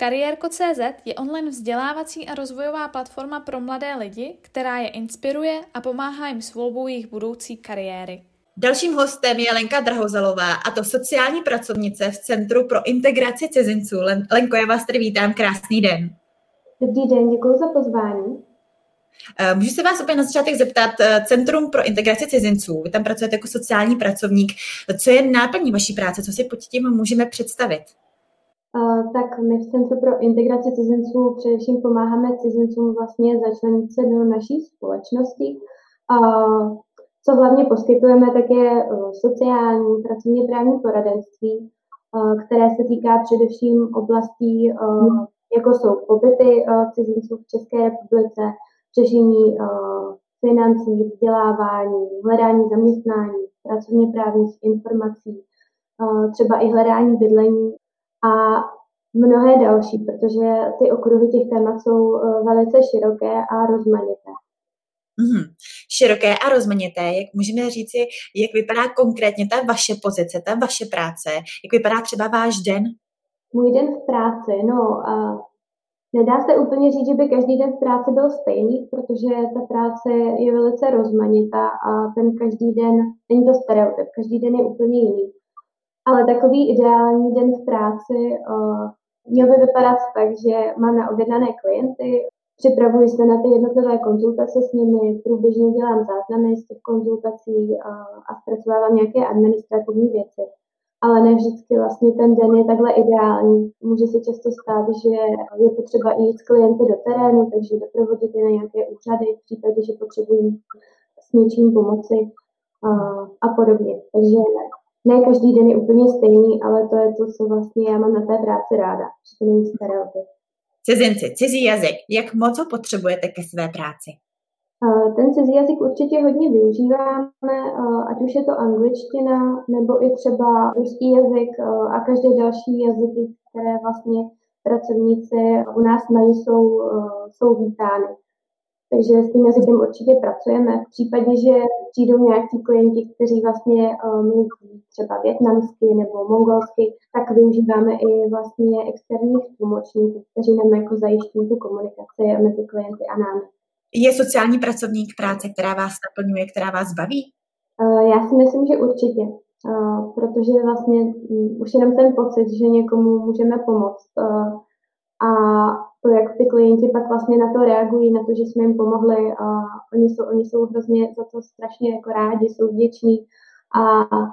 Kariérko.cz je online vzdělávací a rozvojová platforma pro mladé lidi, která je inspiruje a pomáhá jim s volbou jejich budoucí kariéry. Dalším hostem je Lenka Drahozalová, a to sociální pracovnice v Centru pro integraci cizinců. Lenko, já vás tady vítám, krásný den. Dobrý den, děkuji za pozvání. Eh, můžu se vás opět na začátek zeptat, eh, Centrum pro integraci cizinců, vy tam pracujete jako sociální pracovník. Co je náplní vaší práce? Co si pod tím můžeme představit? Tak my v Centru pro integraci cizinců především pomáháme cizincům vlastně začlenit se do naší společnosti. Co hlavně poskytujeme, tak je uh, sociální, pracovně právní poradenství, které se týká především oblastí, jako jsou pobyty cizinců v České republice, řešení financí, vzdělávání, hledání zaměstnání, pracovně právních informací, třeba i hledání bydlení a mnohé další, protože ty okruhy těch témat jsou eh, velice široké a rozmanité. Mm-hmm. Široké a rozmanité, jak můžeme říci, jak vypadá konkrétně ta vaše pozice, ta vaše práce, jak vypadá třeba váš den? Můj den v práci, no a nedá se úplně říct, že by každý den v práci byl stejný, protože ta práce je velice rozmanitá a ten každý den, není to stereotyp, každý den je úplně jiný. Ale takový ideální den v práci uh, měl by vypadat tak, že mám na objednané klienty, připravuji se na ty jednotlivé konzultace s nimi, průběžně dělám záznamy z těch konzultací a, a zpracovávám nějaké administrativní věci. Ale ne vždycky vlastně ten den je takhle ideální. Může se často stát, že je potřeba jít s klienty do terénu, takže doprovodit je na nějaké úřady v případě, že potřebují s něčím pomoci a, a podobně. Takže ne každý den je úplně stejný, ale to je to, co vlastně já mám na té práci ráda, že to není stereotyp. Cizinci, cizí jazyk, jak moc ho potřebujete ke své práci? Ten cizí jazyk určitě hodně využíváme, ať už je to angličtina, nebo i třeba ruský jazyk a každé další jazyky, které vlastně pracovníci u nás mají, jsou, jsou vítány. Takže s tím jazykem určitě pracujeme. V případě, že přijdou nějaký klienti, kteří vlastně uh, mluví třeba větnamsky nebo mongolsky, tak využíváme i vlastně externích tlumočníků, kteří nám jako zajišťují tu komunikaci mezi klienty a námi. Je sociální pracovník práce, která vás naplňuje, která vás baví? Uh, já si myslím, že určitě. Uh, protože vlastně um, už jenom ten pocit, že někomu můžeme pomoct uh, a to, jak ty klienti pak vlastně na to reagují, na to, že jsme jim pomohli a oni jsou, oni jsou hrozně za to strašně jako rádi, jsou vděční a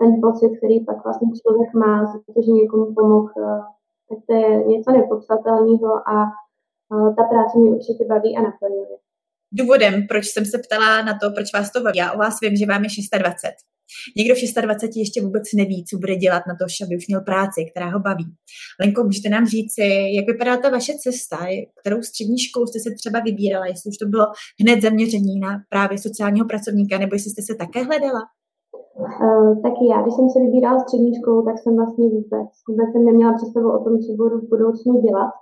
ten pocit, který pak vlastně člověk má, protože někomu pomohl, tak to je něco nepodstatného a ta práce mě určitě baví a naplňuje. Důvodem, proč jsem se ptala na to, proč vás to baví, já o vás vím, že vám je 620. Někdo v 26 ještě vůbec neví, co bude dělat na to, aby už měl práci, která ho baví. Lenko, můžete nám říci, jak vypadá ta vaše cesta, kterou střední školu jste se třeba vybírala, jestli už to bylo hned zaměření na právě sociálního pracovníka, nebo jestli jste se také hledala? Uh, taky já, když jsem se vybírala střední školu, tak jsem vlastně vůbec, vůbec jsem neměla představu o tom, co budu v budoucnu dělat.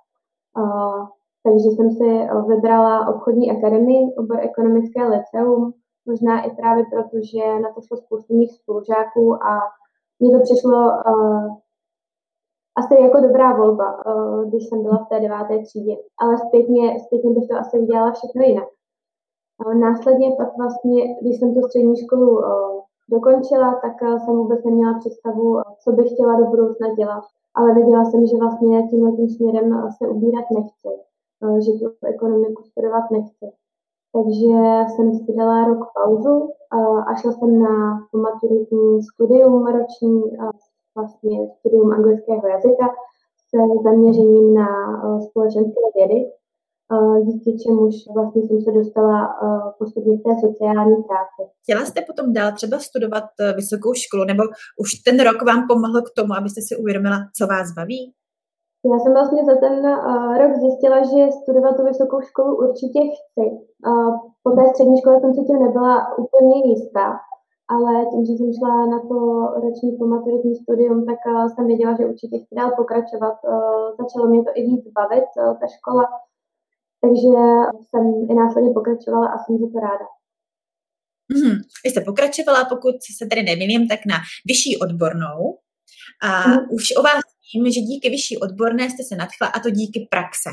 Uh, takže jsem si vybrala obchodní akademii, obor ekonomické liceum, Možná i právě proto, že na to šlo spoustu mých spolužáků a mně to přišlo uh, asi jako dobrá volba, uh, když jsem byla v té deváté třídě. Ale zpětně, zpětně bych to asi udělala všechno jinak. Uh, následně pak vlastně, když jsem tu střední školu uh, dokončila, tak uh, jsem vůbec neměla představu, co bych chtěla do budoucna dělat. Ale věděla jsem, že vlastně tímhle tím směrem se ubírat nechci, uh, že tu ekonomiku studovat nechci. Takže jsem si dala rok pauzu a šla jsem na maturitní studium roční, vlastně studium anglického jazyka se zaměřením na společenské vědy, díky čemuž vlastně jsem se dostala postupně k té sociální práci. Chtěla jste potom dál třeba studovat e, vysokou školu, nebo už ten rok vám pomohl k tomu, abyste si uvědomila, co vás baví? Já jsem vlastně za ten uh, rok zjistila, že studovat tu vysokou školu určitě chci. Uh, po té střední škole jsem si tím nebyla úplně jistá, ale tím, že jsem šla na to roční pomaturitní studium, tak uh, jsem věděla, že určitě chci dál pokračovat. Uh, začalo mě to i víc bavit, uh, ta škola, takže jsem i následně pokračovala a jsem za to ráda. Mm-hmm. Vy jste pokračovala, pokud se tady nemýlím, tak na vyšší odbornou. A mm. už o vás vím, že díky vyšší odborné jste se nadchla a to díky praxe.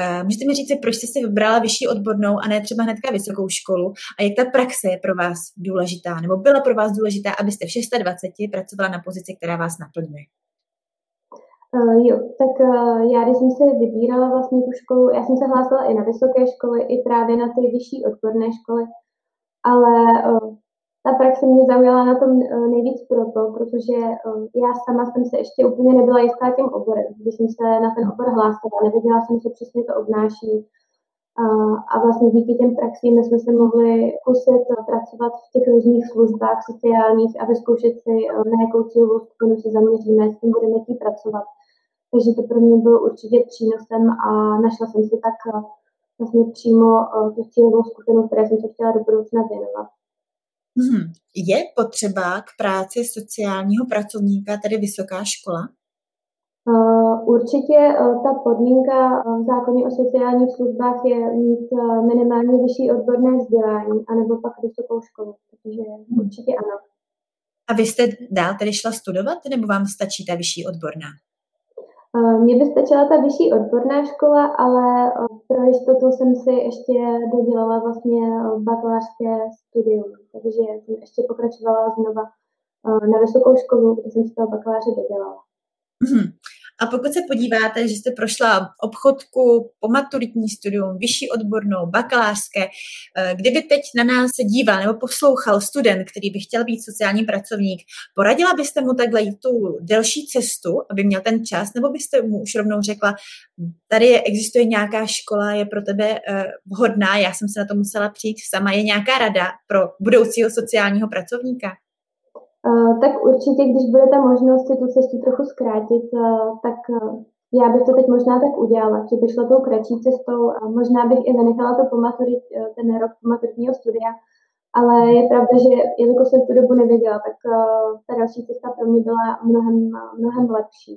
Uh, můžete mi říct, proč jste si vybrala vyšší odbornou a ne třeba hnedka vysokou školu a jak ta praxe je pro vás důležitá, nebo byla pro vás důležitá, abyste v 26 pracovala na pozici, která vás naplňuje? Uh, jo, tak uh, já když jsem se vybírala vlastně tu školu, já jsem se hlásila i na vysoké školy, i právě na ty vyšší odborné školy, ale uh, ta praxe mě zaujala na tom uh, nejvíc proto, protože uh, já sama jsem se ještě úplně nebyla jistá tím oborem. Když jsem se na ten obor hlásila, nevěděla jsem, co přesně to obnáší. Uh, a vlastně díky těm praxím jsme se mohli kusit pracovat v těch různých službách sociálních a vyzkoušet si, na jakou cílovou skupinu se zaměříme, s kým budeme chtít pracovat. Takže to pro mě bylo určitě přínosem a našla jsem si tak vlastně přímo tu cílovou skupinu, které jsem se chtěla do budoucna věnovat. Hmm. Je potřeba k práci sociálního pracovníka tedy vysoká škola? Uh, určitě uh, ta podmínka uh, v zákoně o sociálních službách je mít minimálně vyšší odborné vzdělání, anebo pak vysokou školu, takže hmm. určitě ano. A vy jste dál tedy šla studovat, nebo vám stačí ta vyšší odborná? Mně by stačila ta vyšší odborná škola, ale pro jistotu jsem si ještě dodělala vlastně bakalářské studium, takže jsem ještě pokračovala znova na vysokou školu, kde jsem si toho bakaláře dodělala. Mm-hmm. A pokud se podíváte, že jste prošla obchodku, pomaturitní studium, vyšší odbornou, bakalářské, eh, kdyby teď na nás se díval nebo poslouchal student, který by chtěl být sociální pracovník, poradila byste mu takhle jít tu delší cestu, aby měl ten čas, nebo byste mu už rovnou řekla, tady existuje nějaká škola, je pro tebe eh, vhodná, já jsem se na to musela přijít sama, je nějaká rada pro budoucího sociálního pracovníka? Tak určitě, když bude ta možnost si tu cestu trochu zkrátit, tak já bych to teď možná tak udělala, že bych šla tou kratší cestou a možná bych i zanechala to po maturit, ten rok maturitního studia, ale je pravda, že jelikož jsem tu dobu nevěděla, tak ta další cesta pro mě byla mnohem, mnohem lepší.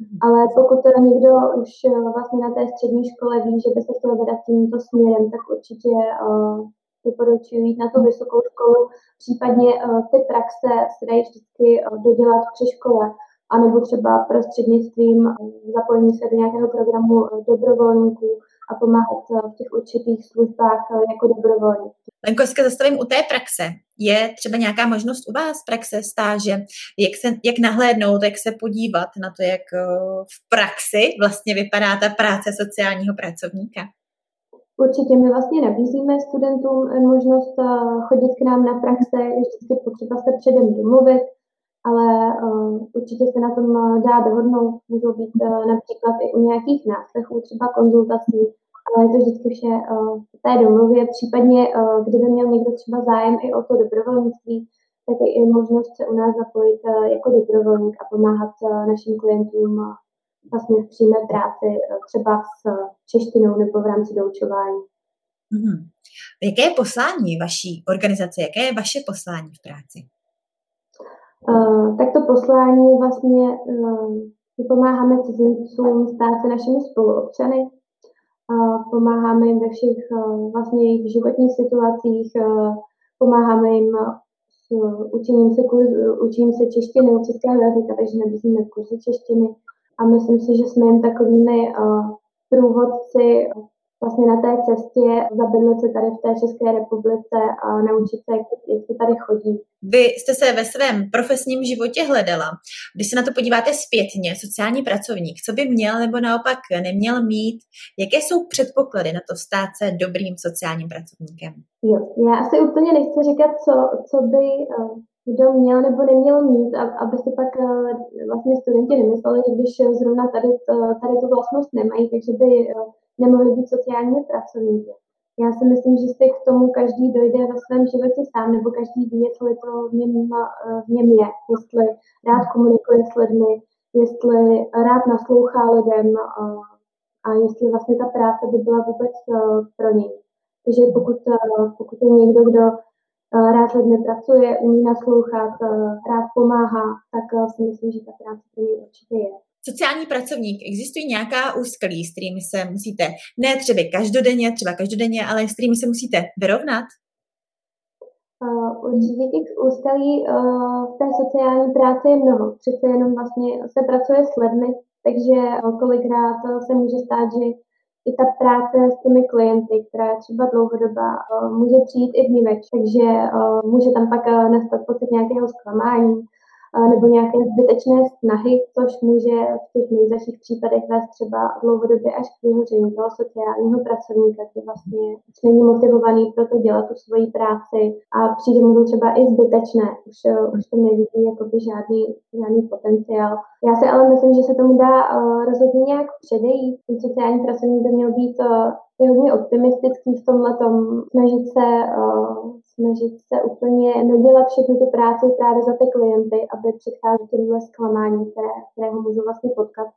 Mhm. Ale pokud teda někdo už vlastně na té střední škole ví, že by se chtěl vydat tímto směrem, tak určitě doporučuji jít na tu vysokou školu, případně uh, ty praxe se dají vždycky uh, dodělat při škole, anebo třeba prostřednictvím uh, zapojení se do nějakého programu dobrovolníků a pomáhat v těch určitých službách jako dobrovolník. Lenko, se zastavím u té praxe. Je třeba nějaká možnost u vás praxe, stáže, jak, se, jak nahlédnout, jak se podívat na to, jak v praxi vlastně vypadá ta práce sociálního pracovníka? Určitě my vlastně nabízíme studentům eh, možnost eh, chodit k nám na praxe, je vždycky potřeba se předem domluvit, ale uh, určitě se na tom dá dohodnout. Můžou být například i u nějakých náslechů, třeba konzultací, ale je to vždycky vše v té domluvě. Případně, kdyby měl někdo třeba zájem i o to dobrovolnictví, tak je i možnost se u nás zapojit jako dobrovolník a pomáhat našim klientům vlastně v přímé práci, eh, třeba s češtinou nebo v rámci doučování. Mm-hmm. Jaké je poslání vaší organizace? Jaké je vaše poslání v práci? Uh, tak to poslání vlastně uh, my pomáháme cizincům stát se našimi spoluobčany, uh, pomáháme jim ve všech uh, vlastně jejich životních situacích, uh, pomáháme jim s učením se, kurz, učením se češtiny, českého jazyka, takže nabízíme kurzy češtiny, a myslím si, že jsme jen takovými uh, průvodci vlastně na té cestě zabydlet se tady v té České republice a naučit se, jak jak to tady chodí. Vy jste se ve svém profesním životě hledala. Když se na to podíváte zpětně, sociální pracovník, co by měl nebo naopak neměl mít, jaké jsou předpoklady na to stát se dobrým sociálním pracovníkem? Jo, já asi úplně nechci říkat, co, co by uh, kdo měl nebo neměl mít, aby si pak eh, vlastně studenti nemysleli, že když zrovna tady, tady tu vlastnost nemají, takže by eh, nemohli být sociálními pracovníky. Já si myslím, že si k tomu každý dojde ve svém životě sám, nebo každý ví, jestli to v něm, eh, v něm je, jestli rád komunikuje s lidmi, jestli rád naslouchá lidem a, a jestli vlastně ta práce by byla vůbec pro něj. Takže pokud, pokud je někdo, kdo rád lidmi pracuje, umí naslouchat, rád pomáhá, tak si myslím, že ta práce pro něj určitě je. Sociální pracovník, existují nějaká úskalí, s kterými se musíte, ne třeba každodenně, třeba každodenně, ale s kterými se musíte vyrovnat? Určitě těch úskalí uh, v té sociální práce je mnoho. Přece jenom vlastně se pracuje s lidmi, takže kolikrát se může stát, že i ta práce s těmi klienty, která je třeba dlouhodobá, může přijít i vníveč, takže může tam pak nastat pocit nějakého zklamání, nebo nějaké zbytečné snahy, což může v těch nejzaších případech vést třeba dlouhodobě až k vyhoření toho sociálního pracovníka, který vlastně už není motivovaný pro to dělat tu svoji práci a přijde mu to třeba i zbytečné, už, už to nevidí jakoby žádný, žádný potenciál. Já si ale myslím, že se tomu dá uh, rozhodně nějak předejít. Ten sociální pracovník by měl být uh, je hodně optimistický v tomhle snažit se, uh, snažit se úplně nedělat všechnu tu práci právě za ty klienty, aby předcházet těmhle zklamání, které, které ho můžou vlastně potkat.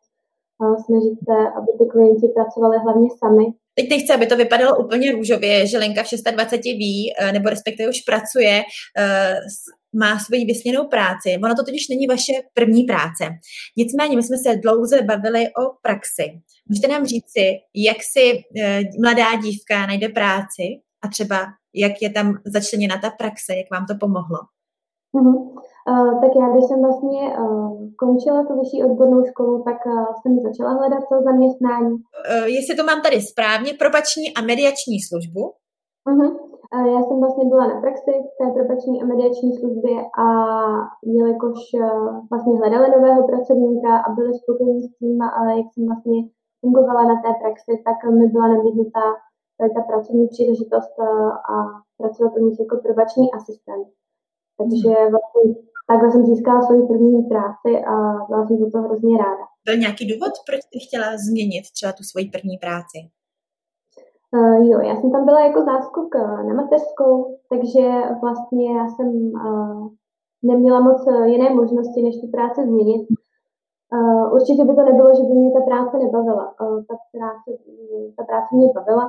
Uh, snažit se, aby ty klienti pracovali hlavně sami. Teď nechci, aby to vypadalo úplně růžově, že Lenka v 26 ví, nebo respektive už pracuje má svoji vysněnou práci. Ono to totiž není vaše první práce. Nicméně my jsme se dlouze bavili o praxi. Můžete nám říci, jak si eh, mladá dívka najde práci a třeba jak je tam začleněna ta praxe, jak vám to pomohlo? Uh-huh. Uh, tak já, když jsem vlastně uh, končila tu vyšší odbornou školu, tak uh, jsem začala hledat to zaměstnání. Uh, jestli to mám tady správně, probační a mediační službu? Uh-huh. Já jsem vlastně byla na praxi v té probační a mediační službě a jelikož vlastně hledali nového pracovníka a byli spokojení s tím, ale jak jsem vlastně fungovala na té praxi, tak mi byla nabídnutá ta pracovní příležitost a pracovat u nich jako probační asistent. Takže hmm. vlastně takhle jsem získala svoji první práci a byla jsem za to hrozně ráda. Byl nějaký důvod, proč jsi chtěla změnit třeba tu svoji první práci? Uh, jo, já jsem tam byla jako záskok uh, na mateřskou, takže vlastně já jsem uh, neměla moc jiné možnosti, než tu práci změnit. Uh, určitě by to nebylo, že by mě ta práce nebavila. Uh, ta, práce, ta práce mě bavila,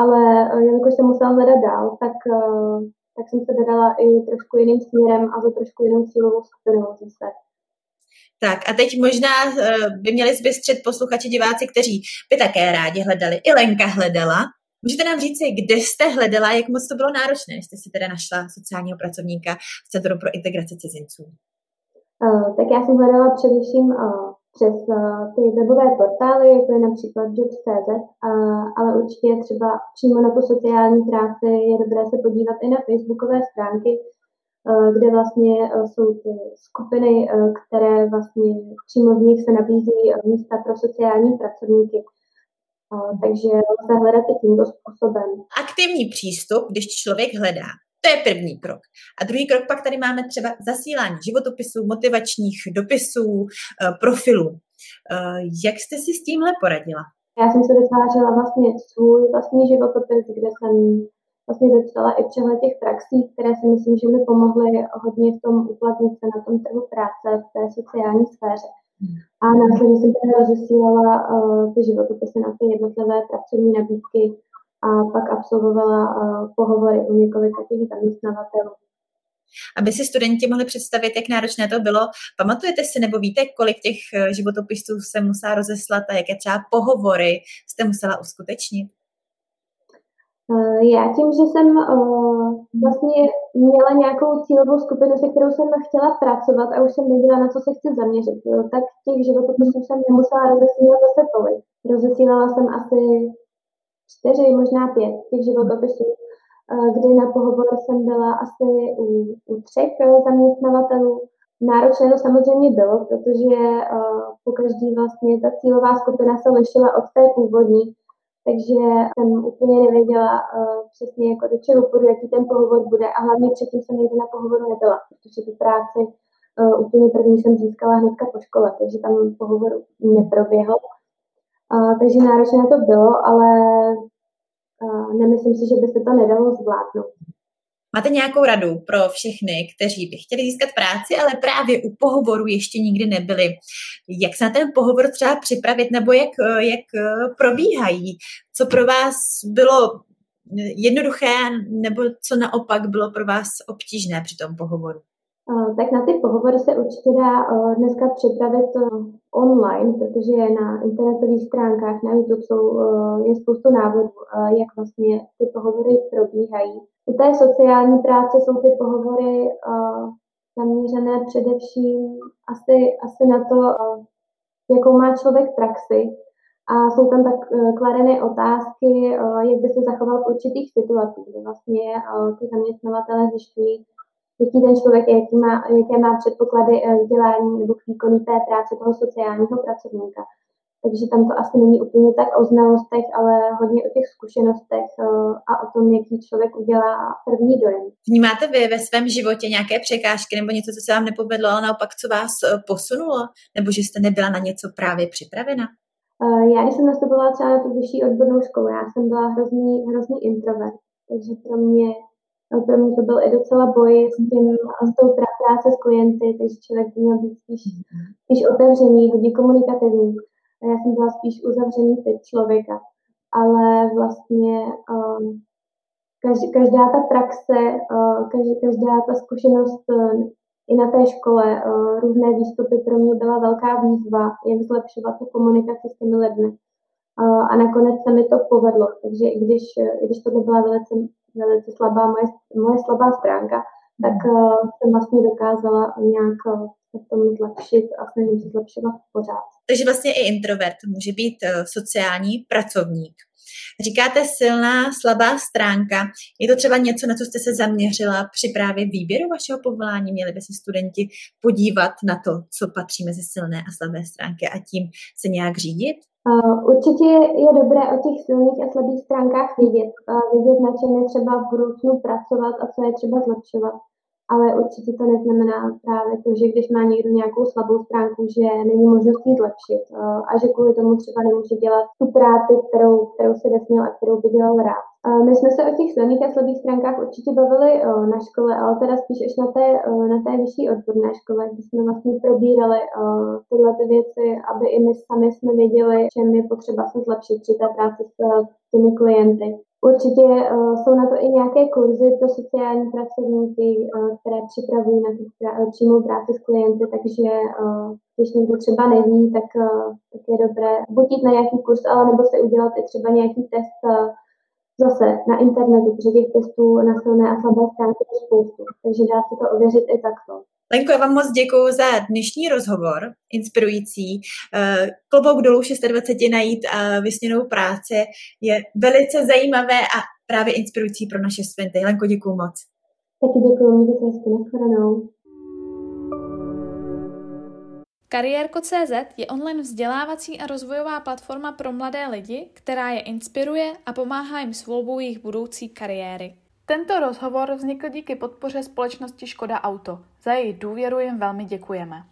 ale uh, jelikož jsem musela hledat dál, tak, uh, tak jsem se vydala i trošku jiným směrem a za trošku jinou cílovou skupinou zase. Tak a teď možná by měli zbystřit posluchači, diváci, kteří by také rádi hledali. I Lenka hledala Můžete nám říct, kde jste hledala, jak moc to bylo náročné, jste si teda našla sociálního pracovníka v Centru pro integraci cizinců? Uh, tak já jsem hledala především uh, přes uh, ty webové portály, jako je například Jobs.cz, ale určitě třeba přímo na tu sociální práci je dobré se podívat i na facebookové stránky, kde vlastně jsou ty skupiny, které vlastně přímo v nich se nabízí místa pro sociální pracovníky takže lze hledat i tímto způsobem. Aktivní přístup, když člověk hledá, to je první krok. A druhý krok pak tady máme třeba zasílání životopisů, motivačních dopisů, eh, profilů. Eh, jak jste si s tímhle poradila? Já jsem se vytvářela vlastně svůj vlastní životopis, kde jsem vlastně vypsala i přehled těch praxí, které si myslím, že mi pomohly hodně v tom uplatnit se na tom trhu práce v té sociální sféře. A následně jsem teda rozesílala uh, ty životopisy na ty jednotlivé pracovní nabídky a pak absolvovala uh, pohovory u několika těch zaměstnavatelů. Aby si studenti mohli představit, jak náročné to bylo, pamatujete si nebo víte, kolik těch eh, životopisů se musela rozeslat a jaké třeba pohovory jste musela uskutečnit? Eh, já tím, že jsem uh, vlastně měla nějakou cílovou skupinu, se kterou jsem chtěla pracovat a už jsem věděla, na co se chci zaměřit, jo, tak těch životopisů jsem nemusela rozesílat zase tolik. Rozesílala jsem asi čtyři, možná pět těch životopisů, kdy na pohovor jsem byla asi u, u třech zaměstnavatelů. Náročné to samozřejmě bylo, protože uh, po každý vlastně ta cílová skupina se lišila od té původní, takže jsem úplně nevěděla uh, přesně, jako do čeho půjdu, jaký ten pohovor bude a hlavně předtím jsem někdy na pohovoru nebyla, protože tu práci uh, úplně první jsem získala hnedka po škole, takže tam pohovor neproběhl. Uh, takže náročné to bylo, ale uh, nemyslím si, že by se to nedalo zvládnout. Máte nějakou radu pro všechny, kteří by chtěli získat práci, ale právě u pohovoru ještě nikdy nebyli? Jak se na ten pohovor třeba připravit, nebo jak, jak probíhají? Co pro vás bylo jednoduché, nebo co naopak bylo pro vás obtížné při tom pohovoru? Tak na ty pohovory se určitě dá dneska připravit online, protože na internetových stránkách na YouTube jsou, je spoustu návodů, jak vlastně ty pohovory probíhají. U té sociální práce jsou ty pohovory zaměřené především asi, asi na to, jakou má člověk praxi. A jsou tam tak kladené otázky, jak by se zachoval v určitých situacích, kde vlastně ty zaměstnavatele zjišťují, jaký ten člověk je, jaký má, jaké má předpoklady vzdělání nebo k výkonu té práce toho sociálního pracovníka. Takže tam to asi není úplně tak o znalostech, ale hodně o těch zkušenostech eh, a o tom, jaký člověk udělá první dojem. Vnímáte vy ve svém životě nějaké překážky nebo něco, co se vám nepovedlo, ale naopak, co vás eh, posunulo? Nebo že jste nebyla na něco právě připravena? Eh, já, když jsem nastupovala třeba na tu vyšší odbornou školu, já jsem byla hrozný, hrozný introvert, takže pro mě pro mě to byl i docela boj s, tím, s tou práce s klienty, takže člověk měl být spíš, spíš otevřený, hodně komunikativní. A já jsem byla spíš uzavřený typ člověka. Ale vlastně um, každý, každá ta praxe, uh, každý, každá ta zkušenost uh, i na té škole, uh, různé výstupy pro mě byla velká výzva, jak zlepšovat tu komunikaci s těmi lidmi. Uh, a nakonec se mi to povedlo. Takže i když, i když to byla velice, velice slabá moje, moje slabá stránka, tak uh, jsem vlastně dokázala nějak uh, se v tom zlepšit a snažím se zlepšovat pořád. Takže vlastně i introvert může být eh, sociální pracovník. Říkáte silná, slabá stránka. Je to třeba něco, na co jste se zaměřila při právě výběru vašeho povolání? Měli by se studenti podívat na to, co patří mezi silné a slabé stránky a tím se nějak řídit? Uh, určitě je dobré o těch silných a slabých stránkách vědět. Uh, vědět, na čem je třeba v budoucnu pracovat a co je třeba zlepšovat ale určitě to neznamená právě to, že když má někdo nějakou slabou stránku, že není možnost ji zlepšit eh, a že kvůli tomu třeba nemůže dělat tu práci, kterou, kterou se nesměl a kterou by dělal rád. Eh, my jsme se o těch silných a slabých stránkách určitě bavili eh, na škole, ale teda spíš až na té, na té vyšší odborné škole, kdy jsme vlastně probírali tyhle ty věci, aby i my sami jsme věděli, čem je potřeba se zlepšit při té práci s těmi klienty. Určitě uh, jsou na to i nějaké kurzy pro sociální pracovníky, uh, které připravují na pra- přímou práci s klienty, takže uh, když někdo třeba neví, tak, uh, tak je dobré buď jít na nějaký kurz, ale nebo si udělat i třeba nějaký test uh, zase na internetu, protože těch testů na silné a slabé stránky je spoustu, takže dá se to ověřit i takto. Lenko, já vám moc děkuji za dnešní rozhovor, inspirující. Eh, klobouk dolů 26 najít eh, vysněnou práci je velice zajímavé a právě inspirující pro naše studenty. Lenko, děkuji moc. Taky děkuji, mějte se nashledanou. Kariérko.cz je online vzdělávací a rozvojová platforma pro mladé lidi, která je inspiruje a pomáhá jim s volbou jejich budoucí kariéry. Tento rozhovor vznikl díky podpoře společnosti Škoda Auto. Za její důvěru jim velmi děkujeme.